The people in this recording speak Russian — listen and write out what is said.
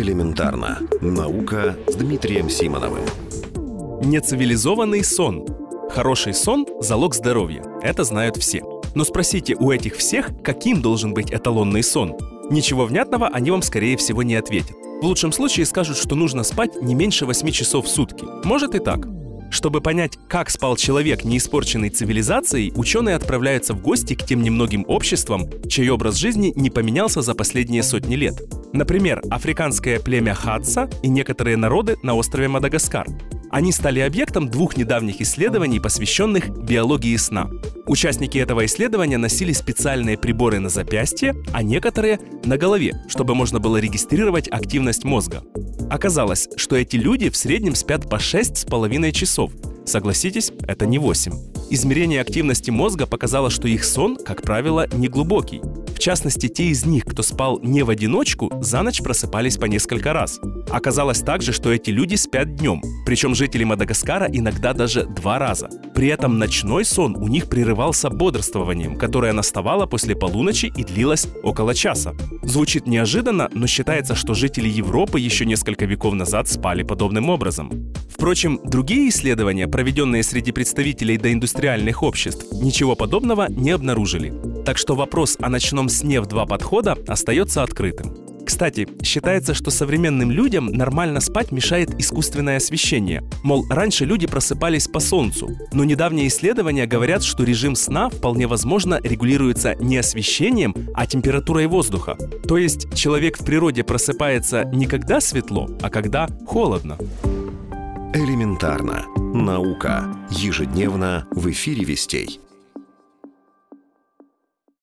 Элементарно. Наука с Дмитрием Симоновым. Нецивилизованный сон. Хороший сон – залог здоровья. Это знают все. Но спросите у этих всех, каким должен быть эталонный сон. Ничего внятного они вам, скорее всего, не ответят. В лучшем случае скажут, что нужно спать не меньше 8 часов в сутки. Может и так. Чтобы понять, как спал человек, не испорченный цивилизацией, ученые отправляются в гости к тем немногим обществам, чей образ жизни не поменялся за последние сотни лет. Например, африканское племя Хадса и некоторые народы на острове Мадагаскар. Они стали объектом двух недавних исследований, посвященных биологии сна. Участники этого исследования носили специальные приборы на запястье, а некоторые на голове, чтобы можно было регистрировать активность мозга. Оказалось, что эти люди в среднем спят по 6,5 часов. Согласитесь, это не 8. Измерение активности мозга показало, что их сон, как правило, не глубокий. В частности, те из них, кто спал не в одиночку, за ночь просыпались по несколько раз. Оказалось также, что эти люди спят днем, причем жители Мадагаскара иногда даже два раза. При этом ночной сон у них прерывался бодрствованием, которое наставало после полуночи и длилось около часа. Звучит неожиданно, но считается, что жители Европы еще несколько веков назад спали подобным образом. Впрочем, другие исследования, проведенные среди представителей доиндустриальных обществ, ничего подобного не обнаружили. Так что вопрос о ночном сне в два подхода остается открытым. Кстати, считается, что современным людям нормально спать мешает искусственное освещение. Мол, раньше люди просыпались по солнцу, но недавние исследования говорят, что режим сна вполне возможно регулируется не освещением, а температурой воздуха. То есть человек в природе просыпается не когда светло, а когда холодно. Элементарно. Наука. Ежедневно в эфире вестей.